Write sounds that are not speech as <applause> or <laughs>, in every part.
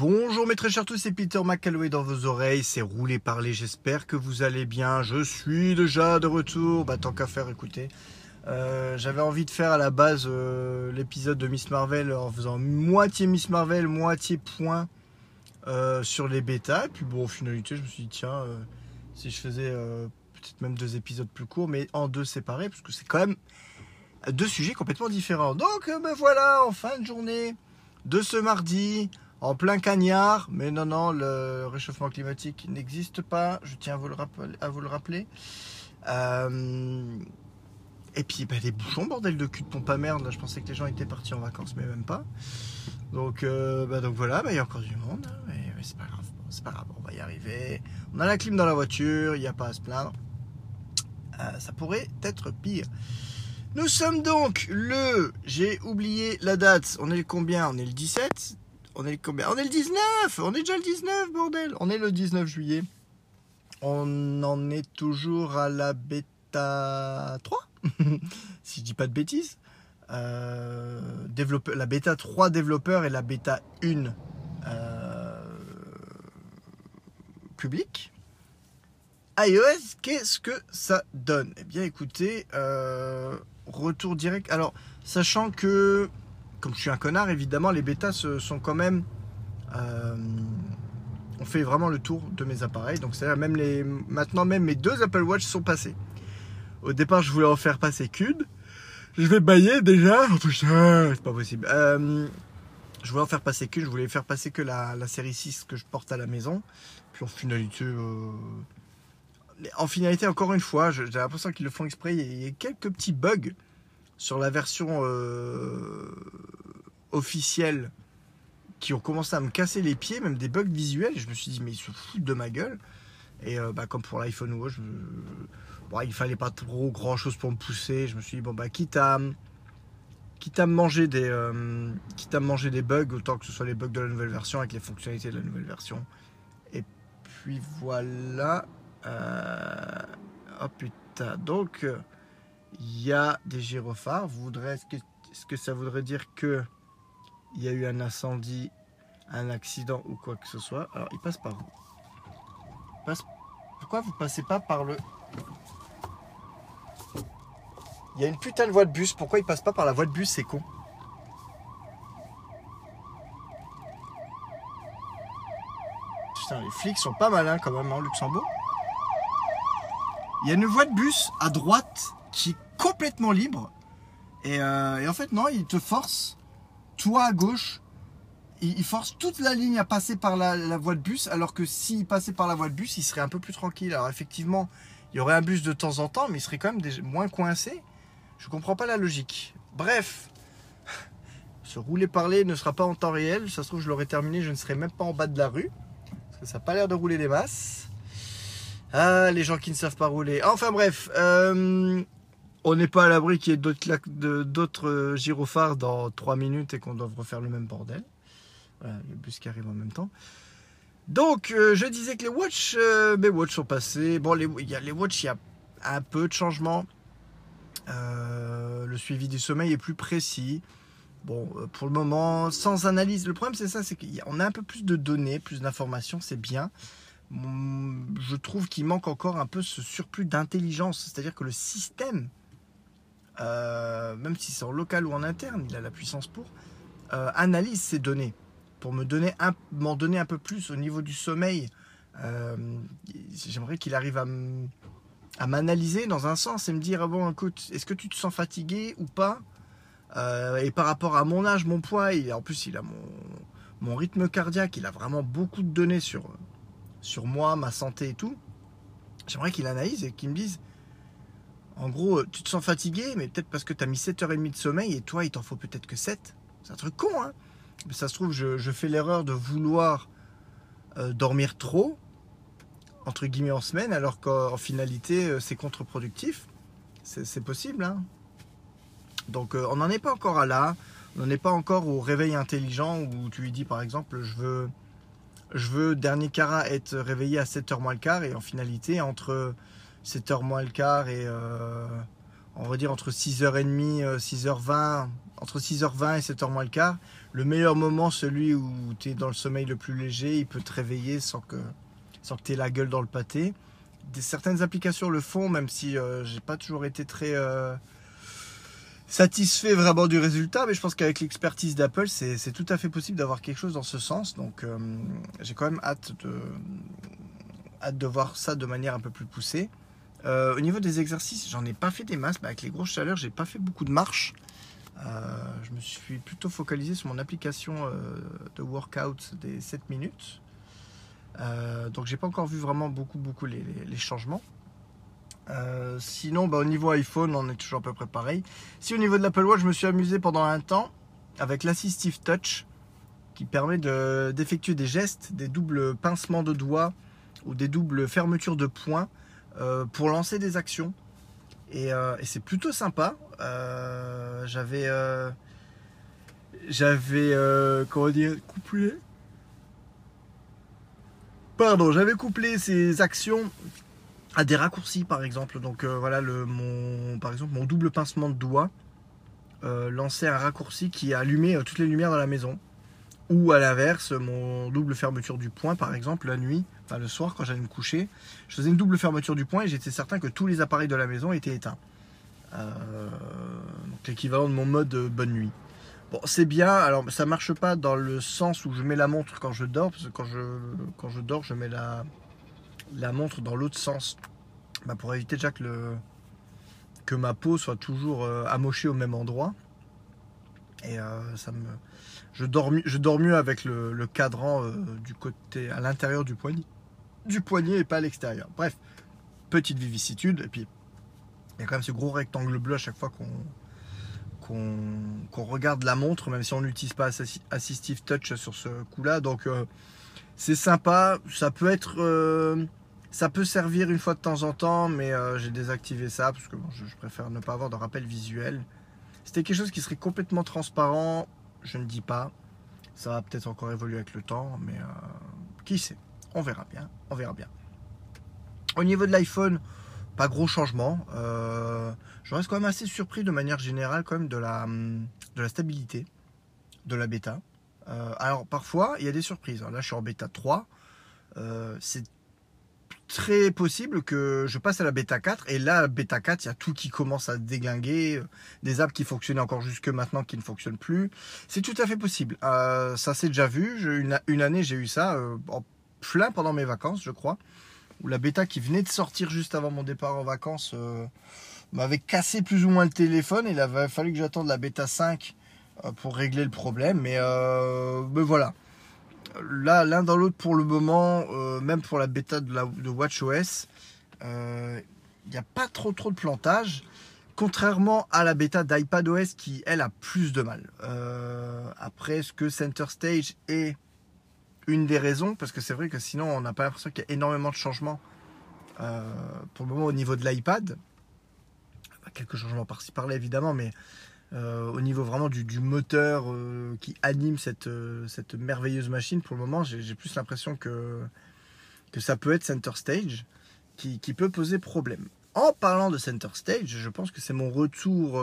Bonjour mes très chers tous, c'est Peter McCalloway dans vos oreilles, c'est Rouler Parler, j'espère que vous allez bien, je suis déjà de retour, bah tant qu'à faire écoutez. Euh, J'avais envie de faire à la base euh, l'épisode de Miss Marvel en faisant moitié Miss Marvel, moitié point euh, sur les bêtas, et puis bon, en finalité je me suis dit tiens, si je faisais peut-être même deux épisodes plus courts, mais en deux séparés, parce que c'est quand même deux sujets complètement différents. Donc ben voilà, en fin de journée de ce mardi, en plein cagnard, mais non, non, le réchauffement climatique n'existe pas, je tiens à vous le, rappeler. Euh, et puis ben, les bouchons, bordel de cul de pompe à merde, là, je pensais que les gens étaient partis en vacances, mais même pas. Donc, euh, donc voilà, ben, il y a encore du monde, hein, mais, c'est pas grave, c'est pas grave, on va y arriver. On a la clim dans la voiture, il n'y a pas à se plaindre. Euh, ça pourrait être pire. Nous sommes donc le. J'ai oublié la date. On est le combien? On est le 17 On est le combien? On est le 19 On est déjà le 19, bordel On est le 19 juillet. On en est toujours à la bêta 3 <laughs> Si je dis pas de bêtises. Euh, la bêta 3 développeur et la bêta 1 euh, public iOS, qu'est-ce que ça donne? Eh bien, écoutez, euh, retour direct. Alors, sachant que, comme je suis un connard, évidemment, les bêtas sont quand même. euh, on fait vraiment le tour de mes appareils. Donc, c'est même les. Maintenant, même mes deux Apple Watch sont passés. Au départ, je voulais en faire passer qu'une. Je vais bailler déjà. Oh c'est pas possible. Euh, je voulais en faire passer qu'une. Je voulais faire passer que la, série 6 que je porte à la maison. Puis en finalité. euh, en finalité, encore une fois, j'ai l'impression qu'ils le font exprès. Il y a quelques petits bugs sur la version euh, officielle qui ont commencé à me casser les pieds, même des bugs visuels. Je me suis dit, mais ils se foutent de ma gueule. Et euh, bah, comme pour l'iPhone Watch, je... bon, il fallait pas trop grand chose pour me pousser. Je me suis dit, bon, bah, quitte à, quitte à me manger des, euh, quitte à manger des bugs, autant que ce soit les bugs de la nouvelle version avec les fonctionnalités de la nouvelle version. Et puis voilà. Oh putain, donc il y a des gyrophares. Est-ce que, ça voudrait dire que il y a eu un incendie, un accident ou quoi que ce soit? Alors, il passe par où passe- Pourquoi vous passez pas par le Il y a une putain de voie de bus. Pourquoi il passe pas par la voie de bus C'est con? Putain, les flics sont pas malins quand même en Luxembourg. Il y a une voie de bus à droite qui est complètement libre. Et, euh, et en fait, non, il te force, toi à gauche, il, force toute la ligne à passer par la, voie de bus, alors que s'il passait par la voie de bus, il serait un peu plus tranquille. Alors effectivement, il y aurait un bus de temps en temps, mais il serait quand même moins coincé. Je comprends pas la logique. Bref, <laughs> ce rouler parler ne sera pas en temps réel. Ça se trouve, je l'aurais terminé, je ne serais même pas en bas de la rue. Parce que ça n'a pas l'air de rouler des masses. Ah, les gens qui ne savent pas rouler. Enfin bref, euh, on n'est pas à l'abri qu'il y ait d'autres euh, gyrophares dans 3 minutes et qu'on doive refaire le même bordel. Voilà, le bus qui arrive en même temps. Donc, euh, je disais que les watch, euh, watch sont passés. Bon, les, y a les watch, il y a un peu de changement. Le suivi du sommeil est plus précis. Bon, pour le moment, sans analyse. Le problème, c'est ça, c'est qu'on a un peu plus de données, plus d'informations, c'est bien. Hum, Je trouve qu'il manque encore un peu ce surplus d'intelligence. C'est-à-dire que le système, euh, même si c'est en local ou en interne, il a la puissance pour, euh, analyse ces données. Pour me donner m'en donner un peu plus au niveau du sommeil. Euh, J'aimerais qu'il arrive à m'analyser dans un sens et me dire ah bon écoute est-ce que tu te sens fatigué ou pas? Euh, et par rapport à mon âge mon poids il, en plus il a mon, mon rythme cardiaque il a vraiment beaucoup de données sur, sur moi ma santé et tout. J'aimerais qu'il analyse et qu'il me dise en gros tu te sens fatigué mais peut-être parce que tu as mis 7h30 de sommeil et toi il t'en faut peut-être que 7 c'est un truc con hein mais ça se trouve je, fais l'erreur de vouloir euh, dormir trop entre guillemets en semaine, alors qu'en en finalité euh, c'est contre-productif. C'est possible. Hein Donc euh, on n'en est pas encore à là. On n'en est pas encore au réveil intelligent où tu lui dis par exemple je veux, je veux dernier cara être réveillé à 7h moins le quart et en finalité entre 7h moins le quart et euh, on va dire entre 6h30, euh, 6h20, entre 6h20 et 7h moins le quart, le meilleur moment, celui où tu es dans le sommeil le plus léger, il peut te réveiller sans que, sans que tu aies la gueule dans le pâté. Certaines applications le font, même si euh, j'ai pas toujours été très euh, satisfait vraiment du résultat, mais je pense qu'avec l'expertise d'Apple, c'est tout à fait possible d'avoir quelque chose dans ce sens. Donc euh, j'ai quand même hâte de, hâte de voir ça de manière un peu plus poussée. Euh, au niveau des exercices, j'en ai pas fait des masses. avec les grosses chaleurs, j'ai pas fait beaucoup de marches. Euh, je me suis plutôt focalisé sur mon application de workout des 7 minutes. donc j'ai pas encore vu vraiment beaucoup beaucoup les changements. Euh, sinon, bah, au niveau iPhone, on est toujours à peu près pareil. Si au niveau de l'Apple Watch, je me suis amusé pendant un temps avec l'Assistive Touch qui permet d'effectuer des gestes, des doubles pincements de doigts ou des doubles fermetures de poings euh, pour lancer des actions. Et, euh, c'est plutôt sympa. j'avais j'avais comment dire couplé pardon j'avais couplé ces actions à des raccourcis par exemple. Donc euh, voilà, le, mon, par exemple, mon double pincement de doigt euh, lançait un raccourci qui allumait euh, toutes les lumières dans la maison. Ou à l'inverse, mon double fermeture du poing, par exemple, la nuit, enfin le soir quand j'allais me coucher, je faisais une double fermeture du poing et j'étais certain que tous les appareils de la maison étaient éteints. donc l'équivalent de mon mode bonne nuit. Bon, c'est bien. Alors, ça marche pas dans le sens où je mets la montre quand je dors, parce que quand je, dors, je mets la, montre dans l'autre sens bah, pour éviter déjà que, le, que ma peau soit toujours euh, amochée au même endroit. Et euh, ça me, je, dors, je dors mieux avec le, cadran euh, du côté à l'intérieur du poignet, du poignet et pas à l'extérieur. Bref, petite vicissitude. Et puis, il y a quand même ce gros rectangle bleu à chaque fois qu'on regarde la montre, même si on n'utilise pas Assistive Touch sur ce coup-là. Donc, c'est sympa. Ça peut être ça peut servir une fois de temps en temps, mais euh, j'ai désactivé ça parce que je, préfère ne pas avoir de rappel visuel. C'était quelque chose qui serait complètement transparent, je ne dis pas. Ça va peut-être encore évoluer avec le temps, mais euh, qui sait? On verra bien. On verra bien. Au niveau de l'iPhone, pas gros changement. Euh, je reste quand même assez surpris de manière générale quand même de la, la stabilité de la bêta. alors parfois, il y a des surprises. là, je suis en bêta 3. c'est très possible que je passe à la bêta 4 et là bêta 4 il y a tout qui commence à déglinguer euh, des apps qui fonctionnaient encore jusque maintenant qui ne fonctionnent plus. C'est tout à fait possible. Euh, ça c'est déjà vu. Une, année j'ai eu ça euh, en plein pendant mes vacances je crois où la bêta qui venait de sortir juste avant mon départ en vacances m'avait cassé plus ou moins le téléphone. Il avait fallu que j'attende la bêta 5 pour régler le problème. Mais, mais voilà là, l'un dans l'autre pour le moment, euh, même pour la bêta de, la, de WatchOS, il euh, n'y a pas trop trop de plantage. Contrairement à la bêta d'iPadOS qui, elle, a plus de mal. Euh, après, ce que Center Stage est une des raisons, parce que c'est vrai que sinon, on n'a pas l'impression qu'il y a énormément de changements pour le moment au niveau de l'iPad. Quelques changements par-ci par-là, évidemment, mais au niveau vraiment du, moteur euh, qui anime cette, euh, cette, merveilleuse machine, pour le moment, j'ai plus l'impression que, que ça peut être Center Stage qui, qui, peut poser problème. En parlant de Center Stage, je pense que c'est mon retour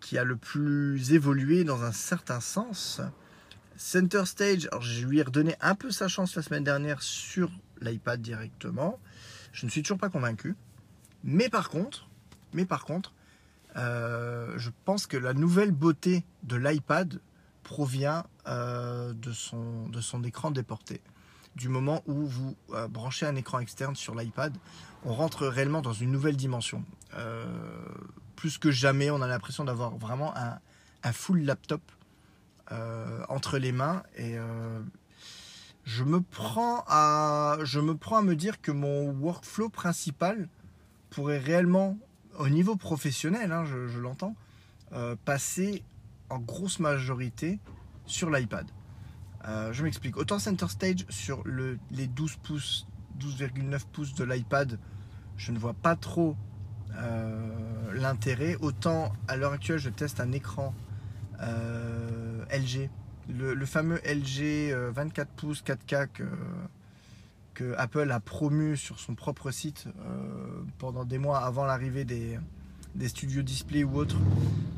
qui a le plus évolué dans un certain sens. Center Stage, alors je lui ai redonné un peu sa chance la semaine dernière sur l'iPad directement. Je ne suis toujours pas convaincu. Mais par contre, mais par contre, euh, je pense que la nouvelle beauté de l'iPad provient euh, de, son, de son écran déporté. Du moment où vous euh, branchez un écran externe sur l'iPad, on rentre réellement dans une nouvelle dimension. plus que jamais, on a l'impression d'avoir vraiment un, un, full laptop entre les mains. Et je, me prends à, je me prends à me dire que mon workflow principal pourrait réellement au niveau professionnel, hein, je, l'entends, euh, passer en grosse majorité sur l'iPad. Euh, je m'explique. Autant Center Stage sur le, les 12 pouces, 12,9 pouces de l'iPad, je ne vois pas trop euh, l'intérêt. Autant à l'heure actuelle, je teste un écran LG, le, fameux LG 24 pouces 4K que que Apple a promu sur son propre site euh, pendant des mois avant l'arrivée des, studios display ou autres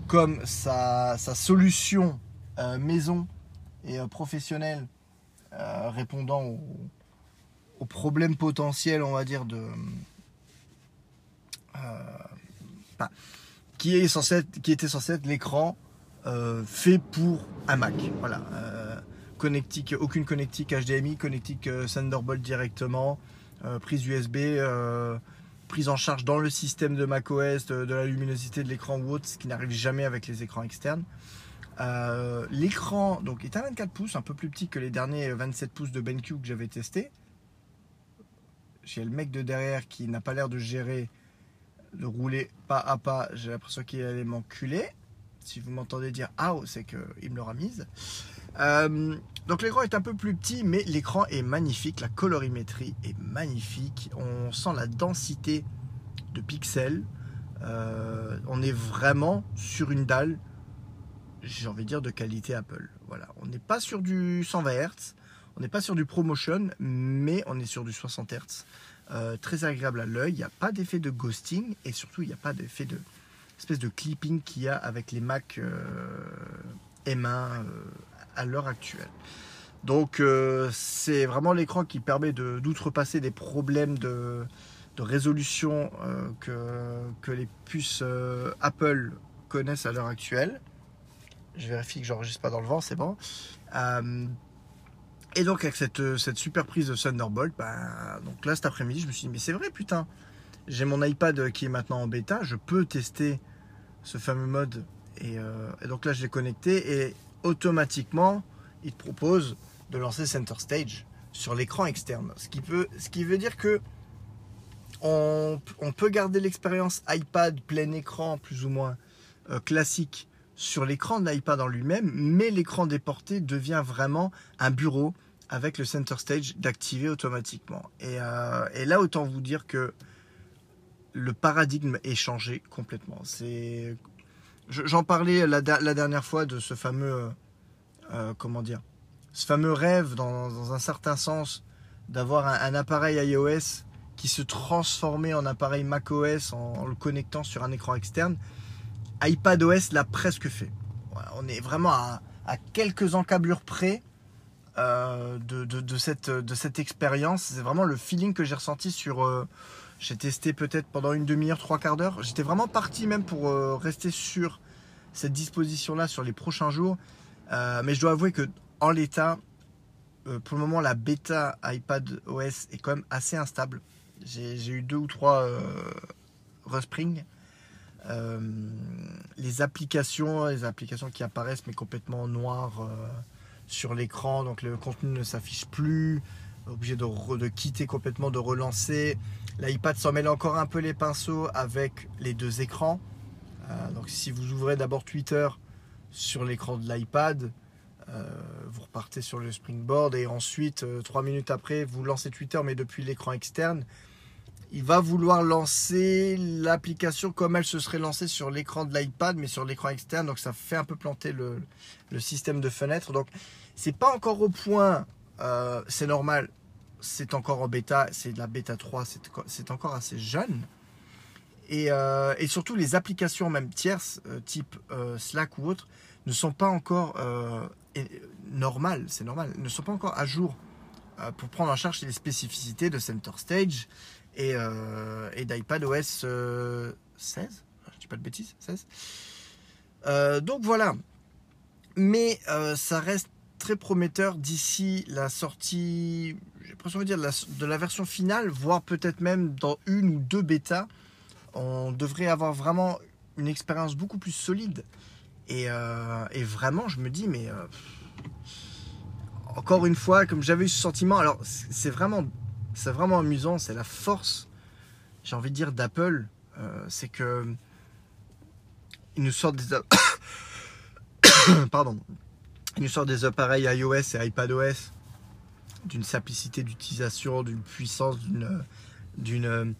comme sa, solution euh, maison et euh, professionnel euh, répondant aux, problèmes potentiels, on va dire, de. qui, est censé être- qui était censé être l'écran fait pour un Mac. Voilà. Aucune connectique HDMI, connectique euh, Thunderbolt directement, euh, prise USB, euh, prise en charge dans le système de macOS, de, la luminosité de l'écran ou autre, ce qui n'arrive jamais avec les écrans externes. L'écran donc est un 24 pouces, un peu plus petit que les derniers 27 pouces de BenQ que j'avais testé. J'ai le mec de derrière qui n'a pas l'air de gérer, de rouler pas à pas. J'ai l'impression qu'il allait m'enculer. Si vous m'entendez dire ah, c'est qu'il me l'aura mise. Euh, donc l'écran est un peu plus petit, mais l'écran est magnifique. La colorimétrie est magnifique. On sent la densité de pixels. Euh, on est vraiment sur une dalle, j'ai envie de dire, de qualité Apple. Voilà. On n'est pas sur du 120 Hz, on n'est pas sur du ProMotion, mais on est sur du 60 Hz. Euh, très agréable à l'œil. Il n'y a pas d'effet de ghosting et surtout il n'y a pas d'effet de espèce de clipping qu'il y a avec les Mac euh, M1 euh, à l'heure actuelle. Donc euh, c'est vraiment l'écran qui permet d'outrepasser des problèmes de, résolution euh, que, les puces euh, Apple connaissent à l'heure actuelle. Je vérifie que j'enregistre pas dans le vent, c'est bon. Et donc avec cette, cette super prise de Thunderbolt, bah, donc là cet après-midi, je me suis dit mais c'est vrai putain, j'ai mon iPad qui est maintenant en bêta, je peux tester ce fameux mode. Et, et donc là je l'ai connecté et automatiquement il te propose de lancer Center Stage sur l'écran externe. Ce qui, peut, ce qui veut dire que on, peut garder l'expérience iPad plein écran plus ou moins euh, classique sur l'écran de l'iPad en lui-même, mais l'écran déporté devient vraiment un bureau avec le Center Stage d'activer automatiquement. Et, euh, et là, autant vous dire que le paradigme est changé complètement. C'est, j'en parlais la, der- la dernière fois de ce fameux, euh, euh, comment dire, ce fameux rêve dans, un certain sens d'avoir un, appareil iOS qui se transformait en appareil macOS en, en le connectant sur un écran externe. iPadOS l'a presque fait. On est vraiment à quelques encablures près euh, de, cette, expérience. C'est vraiment le feeling que j'ai ressenti sur. euh, j'ai testé peut-être pendant une demi-heure, trois quarts d'heure. J'étais vraiment parti même pour euh, rester sur cette disposition-là sur les prochains jours. Mais je dois avouer que en l'état, pour le moment, la bêta iPad OS est quand même assez instable. J'ai eu deux ou trois respring. Euh, les applications, les applications qui apparaissent mais complètement noires sur l'écran, donc le contenu ne s'affiche plus, obligé de, quitter complètement, de relancer. L'iPad s'en mêle encore un peu les pinceaux avec les deux écrans. Euh, donc si vous ouvrez d'abord Twitter sur l'écran de l'iPad, euh, vous repartez sur le springboard et ensuite, euh, trois minutes après, vous lancez Twitter mais depuis l'écran externe. Il va vouloir lancer l'application comme elle se serait lancée sur l'écran de l'iPad mais sur l'écran externe. Donc ça fait un peu planter le, système de fenêtre. Donc c'est pas encore au point, euh, c'est normal, c'est encore en bêta, c'est la bêta 3, c'est encore assez jeune. Et, euh, et surtout, les applications, même tierces, euh, type Slack ou autre, ne sont pas encore normales, c'est normal, ne sont pas encore à jour pour prendre en charge les spécificités de Center Stage et, euh, et d'iPadOS euh, 16, je dis pas de bêtises, 16. Euh, donc voilà, mais euh, ça reste très prometteur d'ici la sortie, j'ai envie de dire, de la, de la version finale, voire peut-être même dans une ou deux bêtas. On devrait avoir vraiment une expérience beaucoup plus solide. Et, euh, vraiment, je me dis, mais euh, encore une fois, comme j'avais eu ce sentiment, alors c'est vraiment, c'est vraiment amusant, c'est la force, j'ai envie de dire, d'Apple, euh, c'est que ils nous sortent des, <coughs> pardon, ils nous des appareils iOS et iPadOS d'une simplicité d'utilisation, d'une puissance, d'une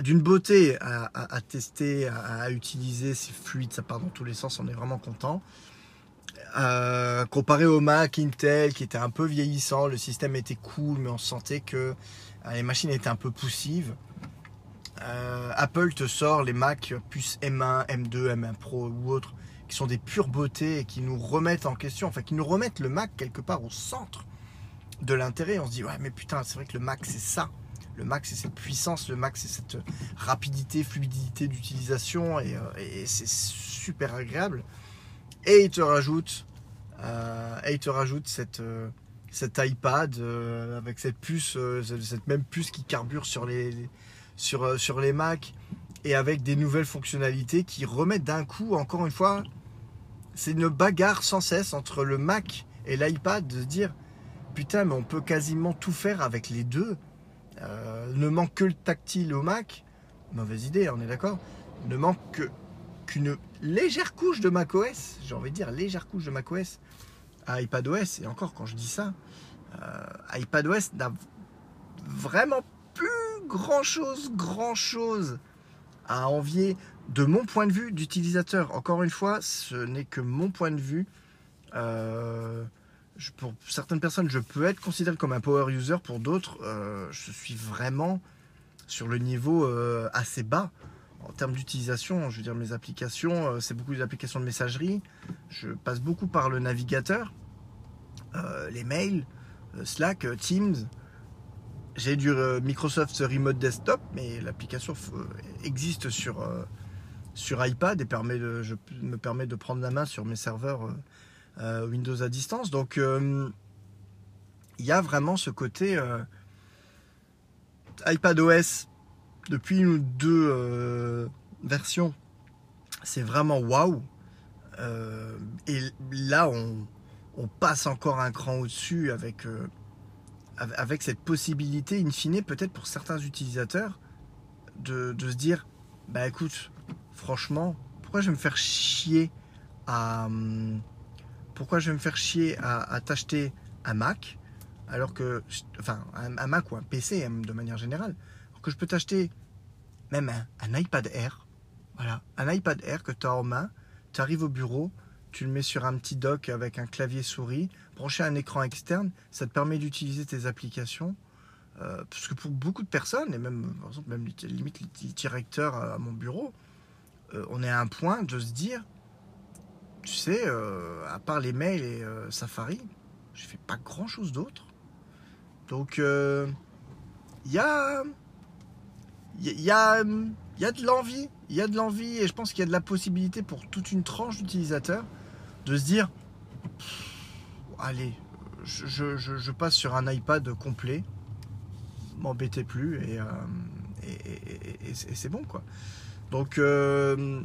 d'une beauté à tester, à, à utiliser, c'est fluide, ça part dans tous les sens, on est vraiment content. Euh, comparé au Mac Intel qui était un peu vieillissant, le système était cool, mais on sentait que euh, les machines étaient un peu poussives. Euh, Apple te sort les Mac puces M1, M2, M1 Pro ou autres qui sont des pures beautés et qui nous remettent en question, enfin qui nous remettent le Mac quelque part au centre de l'intérêt. On se dit ouais mais putain c'est vrai que le Mac c'est ça. Le Mac c'est cette puissance, le Mac c'est cette rapidité, fluidité d'utilisation et, c'est super agréable. Et il te rajoute, euh, et il te rajoute cette, euh, cet iPad avec cette puce, cette même puce qui carbure sur les, sur, Mac et avec des nouvelles fonctionnalités qui remettent d'un coup, encore une fois, c'est une bagarre sans cesse entre le Mac et l'iPad de se dire putain, mais on peut quasiment tout faire avec les deux. Euh, ne manque que le tactile au Mac. Mauvaise idée, on est d'accord. Ne manque qu'une légère couche de macOS. J'ai envie de dire légère couche de macOS à iPadOS. Et encore, quand je dis ça, euh, iPadOS n'a vraiment plus grand chose, grand chose à envier de mon point de vue d'utilisateur. Encore une fois, ce n'est que mon point de vue. Euh, pour certaines personnes, je peux être considéré comme un power user. Pour d'autres, euh, je suis vraiment sur le niveau assez bas en termes d'utilisation. Je veux dire, mes applications, c'est beaucoup d'applications de messagerie. Je passe beaucoup par le navigateur, les mails, Slack, Teams. J'ai du Microsoft Remote Desktop, mais l'application existe sur sur iPad et permet de, je, me permet de prendre la main sur mes serveurs euh, euh, Windows à distance. Donc euh, il y a vraiment ce côté iPad OS depuis une ou deux versions. C'est vraiment waouh. et là, on, passe encore un cran au-dessus avec, avec cette possibilité, in fine, peut-être pour certains utilisateurs, de, de se dire bah écoute, franchement, pourquoi je vais me faire chier à. Hum, pourquoi je vais me faire chier à, t'acheter un Mac alors que. Enfin, un, Mac ou un PC hein, de manière générale. Que je peux t'acheter même un, iPad Air. Voilà, un iPad Air que tu as en main. Tu arrives au bureau, tu le mets sur un petit dock avec un clavier souris, branché à un écran externe. Ça te permet d'utiliser tes applications. Euh, parce que pour beaucoup de personnes, et même, par exemple, même limite les directeurs à mon bureau, euh, on est à un point de se dire, tu sais, euh, à part les mails et Safari, je fais pas grand chose d'autre. Donc, il y a, il y, a, y a de l'envie, il y a de l'envie et je pense qu'il y a de la possibilité pour toute une tranche d'utilisateurs de se dire, allez, je, passe sur un iPad complet, m'embêtez plus et, et c'est bon quoi. Donc euh,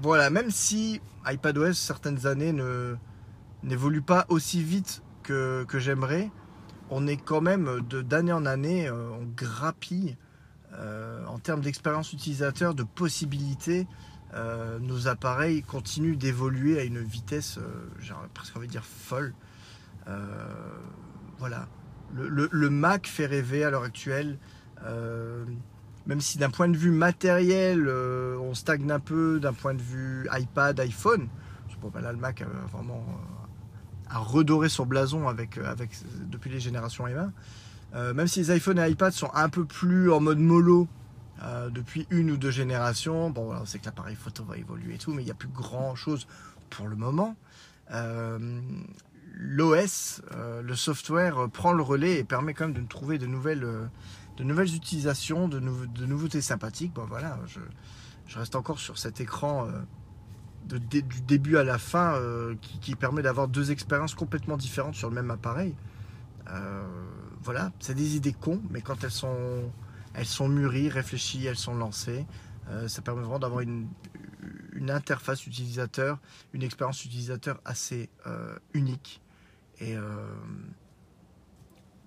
voilà, même si iPadOS certaines années ne n'évolue pas aussi vite que, j'aimerais, on est quand même d'année en année, euh, on grappille euh, en termes d'expérience utilisateur, de possibilités. nos appareils continuent d'évoluer à une vitesse, j'ai presque envie de dire folle. voilà, le, Mac fait rêver à l'heure actuelle même si d'un point de vue matériel, euh, on stagne un peu, d'un point de vue iPad, iPhone, ben là le Mac a vraiment euh, a redoré son blason euh, avec, depuis les générations M1. Même si les iPhones et iPad sont un peu plus en mode mollo depuis une ou deux générations, bon, on sait que l'appareil photo va évoluer et tout, mais il n'y a plus grand chose pour le moment. L'OS, le software prend le relais et permet quand même de trouver de nouvelles de nouvelles utilisations, de, nouveautés sympathiques. Bon voilà, je, reste encore sur cet écran euh, du début à la fin euh, qui, permet d'avoir deux expériences complètement différentes sur le même appareil. Euh, voilà, c'est des idées cons, mais quand elles sont, elles sont mûries, réfléchies, elles sont lancées, ça permet vraiment d'avoir une, interface utilisateur, une expérience utilisateur assez unique. Et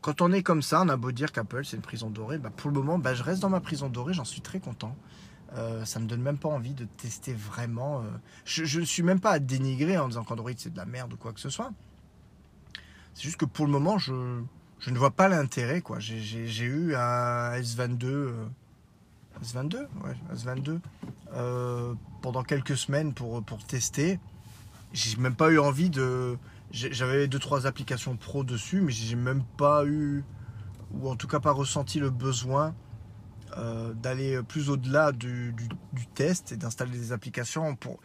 quand on est comme ça, on a beau dire qu'Apple c'est une prison dorée, bah, pour le moment, bah, je reste dans ma prison dorée, j'en suis très content. Euh, ça me donne même pas envie de tester vraiment. Euh, je ne suis même pas à dénigrer en disant qu'Android c'est de la merde ou quoi que ce soit. C'est juste que pour le moment, je, ne vois pas l'intérêt. quoi. J'ai eu un S22. S22 Ouais, S22. Euh, pendant quelques semaines pour, pour tester. J'ai même pas eu envie de j'avais deux trois applications pro dessus, mais j'ai même pas eu, ou en tout cas pas ressenti le besoin euh, d'aller plus au-delà du, test et d'installer des applications pour,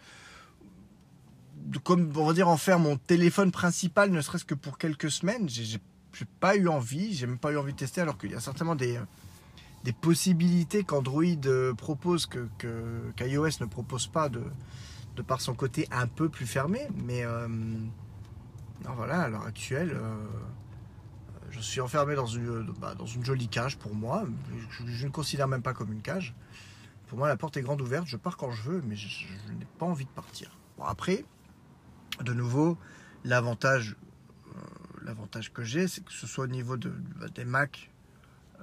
comme on va dire, en faire mon téléphone principal, ne serait-ce que pour quelques semaines. J'ai pas eu envie, j'ai même pas eu envie de tester, alors qu'il y a certainement des, des possibilités qu'Android euh, propose que qu'iOS ne propose pas de, de par son côté un peu plus fermé. Mais euh, voilà, à l'heure actuelle, euh, je suis enfermé dans une, bah, dans une jolie cage pour moi. Je, ne considère même pas comme une cage. Pour moi, la porte est grande ouverte, je pars quand je veux, mais je, je n'ai pas envie de partir. Bon, après, de nouveau, l'avantage l'avantage que j'ai, c'est que ce soit au niveau de, des Mac,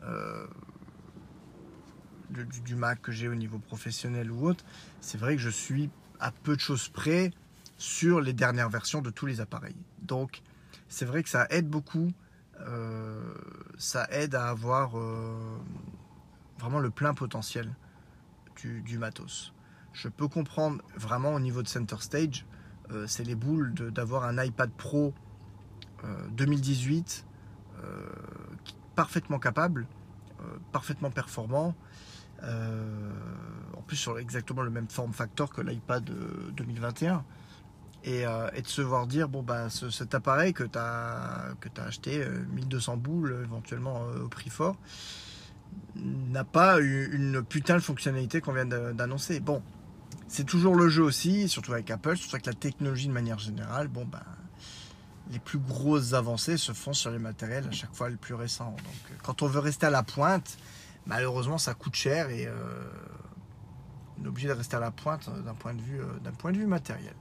euh, du, Mac que j'ai au niveau professionnel ou autre, c'est vrai que je suis à peu de choses près sur les dernières versions de tous les appareils. Donc, c'est vrai que ça aide beaucoup. euh, ça aide à avoir euh, vraiment le plein potentiel du, matos. Je peux comprendre vraiment au niveau de Center Stage, c'est les boules d'avoir un iPad Pro 2018 euh, qui- parfaitement capable, euh, parfaitement performant. euh, en plus sur exactement le même form factor que l'iPad euh, 2021 et, euh, de se voir dire bon bah ce- cet appareil que tu as tu acheté euh, 1200 boules euh, éventuellement euh, au prix fort n'a pas eu une putain de fonctionnalité qu'on vient d'annoncer. Bon, c'est toujours le jeu aussi, surtout avec Apple, surtout avec la technologie de manière générale. Bon bah les plus grosses avancées se font sur les matériels à chaque fois les plus récents. Donc euh, quand on veut rester à la pointe, malheureusement ça coûte cher et euh, on est obligé de rester à la pointe euh, d'un point de vue matériel.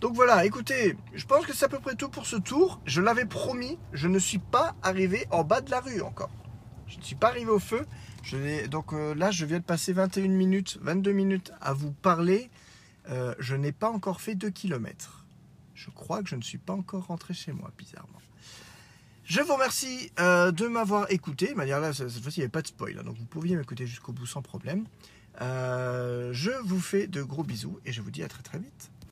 Donc voilà, écoutez, je pense que c'est à peu près tout pour ce tour. Je l'avais promis, je ne suis pas arrivé en bas de la rue encore. Je ne suis pas arrivé au feu. Donc là, je viens de passer 21 minutes, 22 minutes à vous parler. Je n'ai pas encore fait 2 km. Je crois que je ne suis pas encore rentré chez moi, bizarrement. Je vous remercie euh, de m'avoir écouté. De cette fois-ci, il n'y avait pas de spoil, hein, donc vous pouviez m'écouter jusqu'au bout sans problème. Euh, je vous fais de gros bisous et je vous dis à très très vite.